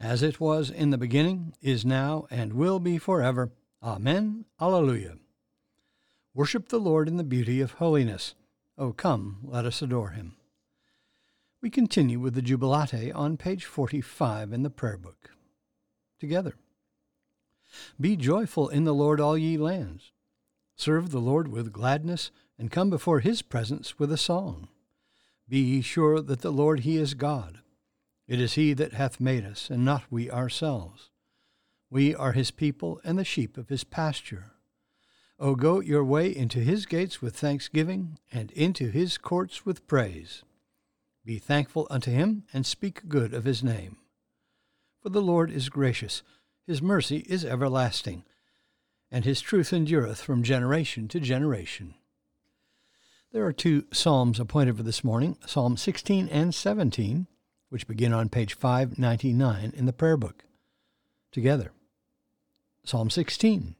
as it was in the beginning, is now, and will be forever. Amen. Alleluia. Worship the Lord in the beauty of holiness. O come, let us adore him. We continue with the Jubilate on page 45 in the prayer book. Together. Be joyful in the Lord, all ye lands. Serve the Lord with gladness, and come before his presence with a song. Be ye sure that the Lord he is God. It is he that hath made us, and not we ourselves. We are his people, and the sheep of his pasture. O go your way into his gates with thanksgiving, and into his courts with praise. Be thankful unto him, and speak good of his name. For the Lord is gracious, his mercy is everlasting, and his truth endureth from generation to generation. There are two psalms appointed for this morning Psalm 16 and 17, which begin on page 599 in the prayer book. Together. Psalm 16.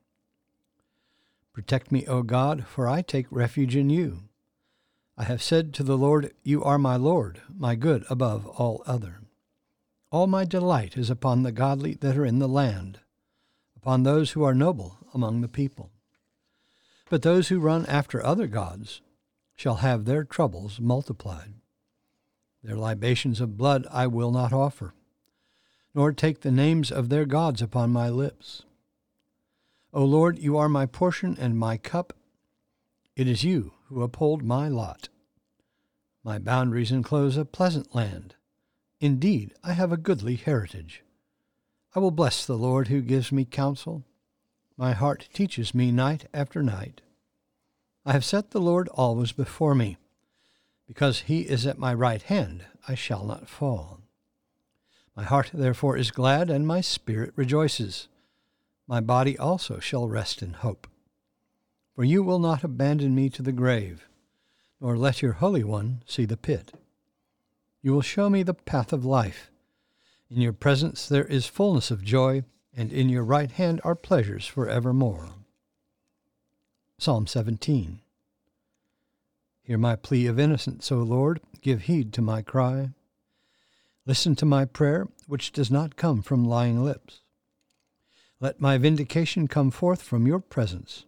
Protect me, O God, for I take refuge in you. I have said to the Lord, You are my Lord, my good above all other. All my delight is upon the godly that are in the land, upon those who are noble among the people. But those who run after other gods shall have their troubles multiplied. Their libations of blood I will not offer, nor take the names of their gods upon my lips. O Lord, you are my portion and my cup. It is you who uphold my lot. My boundaries enclose a pleasant land. Indeed, I have a goodly heritage. I will bless the Lord who gives me counsel. My heart teaches me night after night. I have set the Lord always before me. Because he is at my right hand, I shall not fall. My heart therefore is glad, and my spirit rejoices. My body also shall rest in hope. For you will not abandon me to the grave, nor let your Holy One see the pit. You will show me the path of life. In your presence there is fullness of joy, and in your right hand are pleasures for evermore. Psalm 17. Hear my plea of innocence, O Lord, give heed to my cry. Listen to my prayer, which does not come from lying lips. Let my vindication come forth from your presence.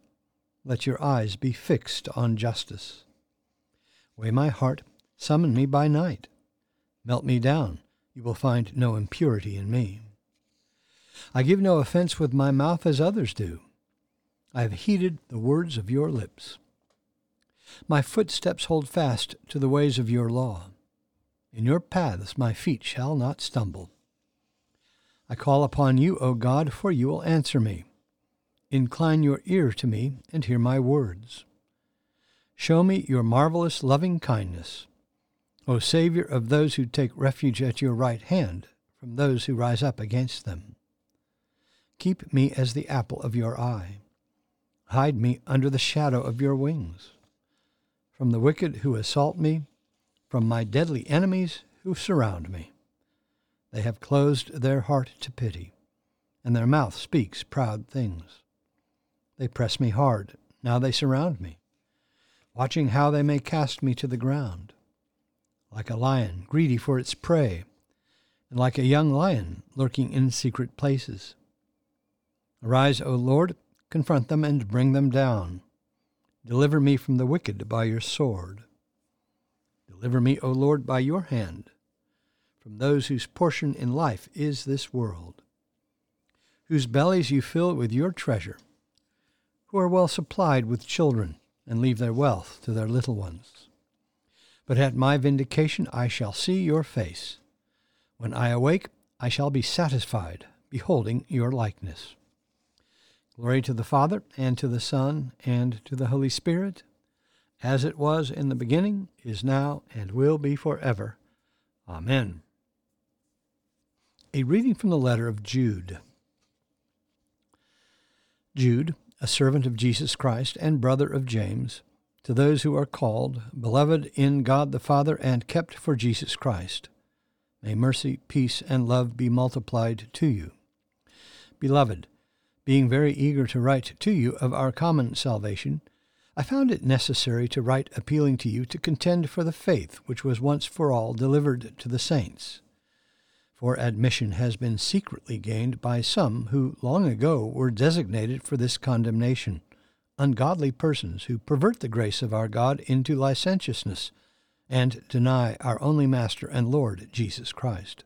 Let your eyes be fixed on justice. Weigh my heart, summon me by night. Melt me down, you will find no impurity in me. I give no offense with my mouth as others do. I have heeded the words of your lips. My footsteps hold fast to the ways of your law. In your paths my feet shall not stumble. I call upon you, O God, for you will answer me. Incline your ear to me and hear my words. Show me your marvelous loving kindness, O Savior of those who take refuge at your right hand from those who rise up against them. Keep me as the apple of your eye. Hide me under the shadow of your wings. From the wicked who assault me, from my deadly enemies who surround me. They have closed their heart to pity, and their mouth speaks proud things. They press me hard, now they surround me, watching how they may cast me to the ground. Like a lion greedy for its prey, and like a young lion lurking in secret places. Arise, O Lord, confront them and bring them down. Deliver me from the wicked by your sword. Deliver me, O Lord, by your hand, from those whose portion in life is this world, whose bellies you fill with your treasure, who are well supplied with children and leave their wealth to their little ones. But at my vindication I shall see your face. When I awake, I shall be satisfied, beholding your likeness. Glory to the Father, and to the Son, and to the Holy Spirit, as it was in the beginning, is now, and will be forever. Amen. A reading from the letter of Jude. Jude, a servant of Jesus Christ and brother of James, to those who are called, beloved in God the Father, and kept for Jesus Christ. May mercy, peace, and love be multiplied to you. Beloved, being very eager to write to you of our common salvation, I found it necessary to write appealing to you to contend for the faith which was once for all delivered to the saints. For admission has been secretly gained by some who long ago were designated for this condemnation, ungodly persons who pervert the grace of our God into licentiousness and deny our only Master and Lord Jesus Christ.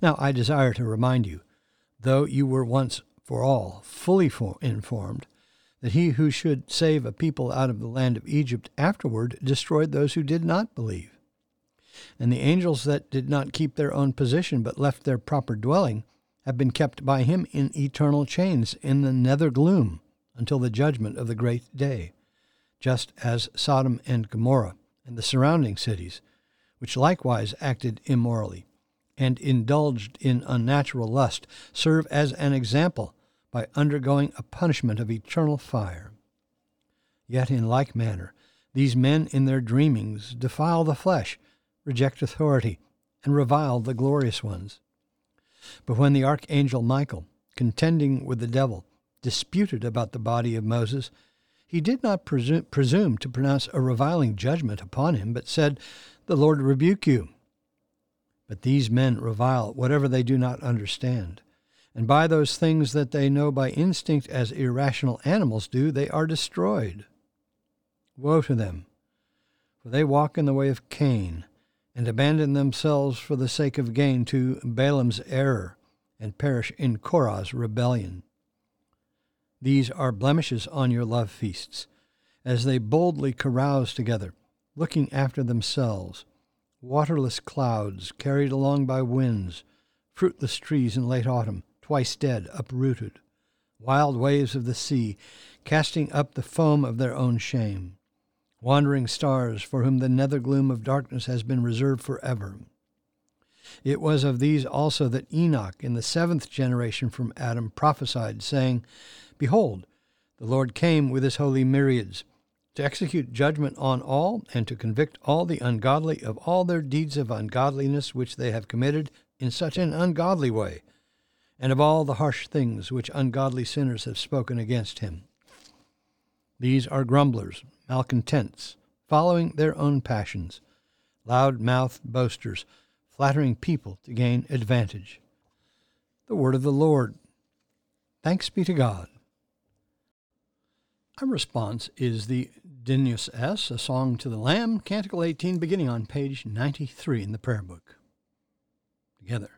Now I desire to remind you, though you were once for all fully informed, that he who should save a people out of the land of Egypt afterward destroyed those who did not believe. And the angels that did not keep their own position but left their proper dwelling have been kept by him in eternal chains in the nether gloom until the judgment of the great day, just as Sodom and Gomorrah and the surrounding cities, which likewise acted immorally and indulged in unnatural lust, serve as an example by undergoing a punishment of eternal fire. Yet in like manner, these men in their dreamings defile the flesh, reject authority, and revile the glorious ones. But when the archangel Michael, contending with the devil, disputed about the body of Moses, he did not presume, presume to pronounce a reviling judgment upon him, but said, The Lord rebuke you. But these men revile whatever they do not understand and by those things that they know by instinct as irrational animals do, they are destroyed. Woe to them! For they walk in the way of Cain, and abandon themselves for the sake of gain to Balaam's error, and perish in Korah's rebellion. These are blemishes on your love feasts, as they boldly carouse together, looking after themselves, waterless clouds carried along by winds, fruitless trees in late autumn, twice dead, uprooted, wild waves of the sea, casting up the foam of their own shame, wandering stars for whom the nether gloom of darkness has been reserved forever. It was of these also that Enoch, in the seventh generation from Adam, prophesied, saying, Behold, the Lord came with his holy myriads, to execute judgment on all, and to convict all the ungodly of all their deeds of ungodliness which they have committed in such an ungodly way, and of all the harsh things which ungodly sinners have spoken against him. These are grumblers, malcontents, following their own passions, loud mouthed boasters, flattering people to gain advantage. The word of the Lord. Thanks be to God. Our response is the Dignus Es, a song to the Lamb, Canticle 18, beginning on page 93 in the prayer book. Together.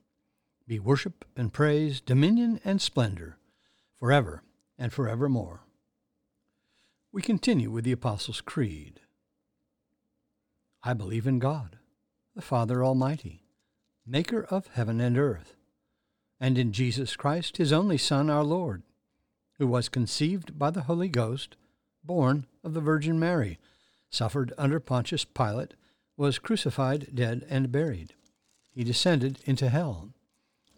be worship and praise, dominion and splendor, forever and forevermore. We continue with the Apostles' Creed. I believe in God, the Father Almighty, maker of heaven and earth, and in Jesus Christ, his only Son, our Lord, who was conceived by the Holy Ghost, born of the Virgin Mary, suffered under Pontius Pilate, was crucified, dead, and buried. He descended into hell.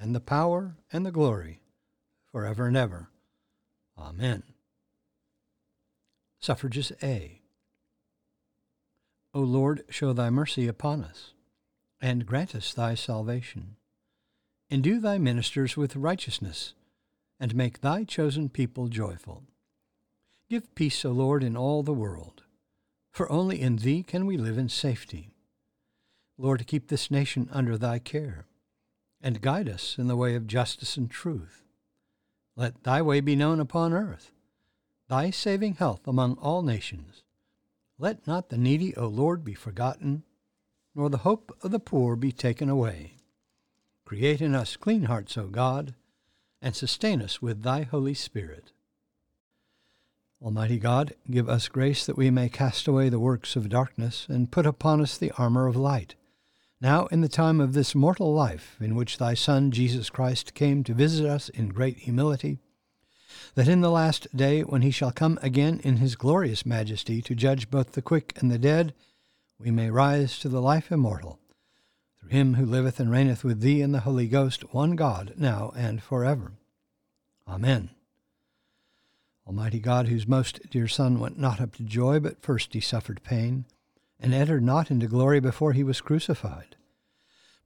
and the power, and the glory, for ever and ever. Amen. Suffrages A. O Lord, show thy mercy upon us, and grant us thy salvation. Endue thy ministers with righteousness, and make thy chosen people joyful. Give peace, O Lord, in all the world, for only in Thee can we live in safety. Lord, keep this nation under Thy care, and guide us in the way of justice and truth. Let Thy way be known upon earth, Thy saving health among all nations. Let not the needy, O Lord, be forgotten, nor the hope of the poor be taken away. Create in us clean hearts, O God, and sustain us with Thy Holy Spirit. Almighty God, give us grace that we may cast away the works of darkness and put upon us the armor of light. Now, in the time of this mortal life, in which thy Son Jesus Christ came to visit us in great humility, that in the last day, when he shall come again in his glorious majesty to judge both the quick and the dead, we may rise to the life immortal. Through him who liveth and reigneth with thee in the Holy Ghost, one God, now and for ever. Amen. Almighty God, whose most dear Son went not up to joy, but first he suffered pain, and entered not into glory before he was crucified.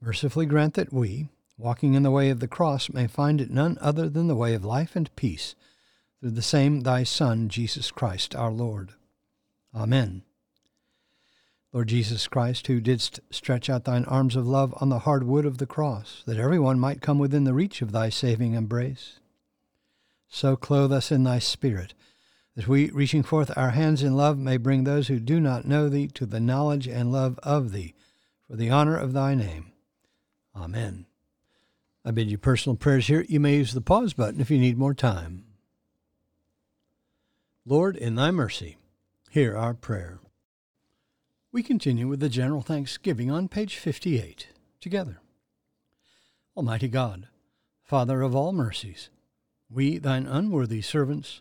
Mercifully grant that we, walking in the way of the cross, may find it none other than the way of life and peace, through the same thy Son, Jesus Christ our Lord. Amen. Lord Jesus Christ, who didst stretch out thine arms of love on the hard wood of the cross, that every one might come within the reach of thy saving embrace, so clothe us in thy Spirit, that we, reaching forth our hands in love, may bring those who do not know thee to the knowledge and love of thee, for the honor of thy name. Amen. I bid you personal prayers here. You may use the pause button if you need more time. Lord, in thy mercy, hear our prayer. We continue with the general thanksgiving on page 58 together. Almighty God, Father of all mercies, we, thine unworthy servants,